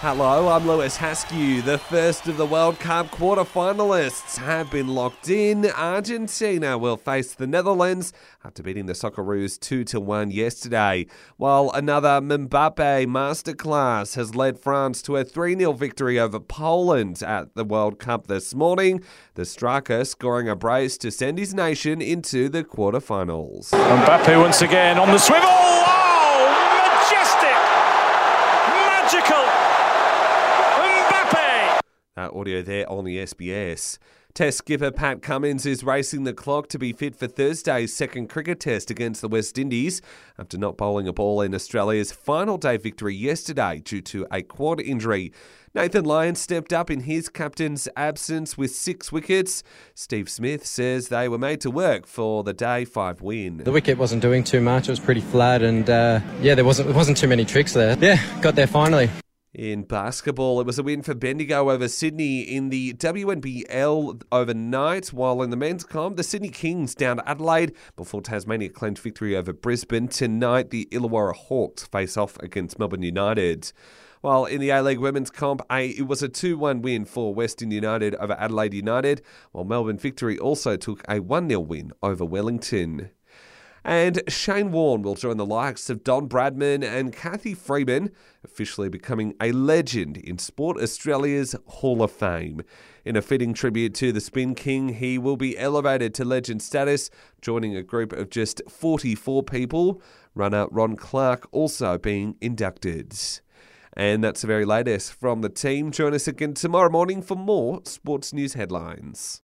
Hello, I'm Lewis Haskew. The first of the World Cup quarter-finalists have been locked in. Argentina will face the Netherlands after beating the Socceroos 2 to 1 yesterday, while another Mbappe masterclass has led France to a 3-0 victory over Poland at the World Cup this morning. The striker scoring a brace to send his nation into the quarter-finals. Mbappe once again on the swivel. Oh, majestic, magical. That audio there on the SBS. Test skipper Pat Cummins is racing the clock to be fit for Thursday's second cricket test against the West Indies after not bowling a ball in Australia's final day victory yesterday due to a quad injury. Nathan Lyon stepped up in his captain's absence with six wickets. Steve Smith says they were made to work for the day five win. The wicket wasn't doing too much. It was pretty flat, and uh, yeah, there wasn't there wasn't too many tricks there. Yeah, got there finally. In basketball, it was a win for Bendigo over Sydney in the WNBL overnight, while in the men's comp, the Sydney Kings down to Adelaide before Tasmania claimed victory over Brisbane. Tonight, the Illawarra Hawks face off against Melbourne United. While in the A League Women's Comp, a, it was a 2 1 win for Western United over Adelaide United, while Melbourne Victory also took a 1 0 win over Wellington. And Shane Warne will join the likes of Don Bradman and Cathy Freeman, officially becoming a legend in Sport Australia's Hall of Fame. In a fitting tribute to the Spin King, he will be elevated to legend status, joining a group of just 44 people, runner Ron Clarke also being inducted. And that's the very latest from the team. Join us again tomorrow morning for more sports news headlines.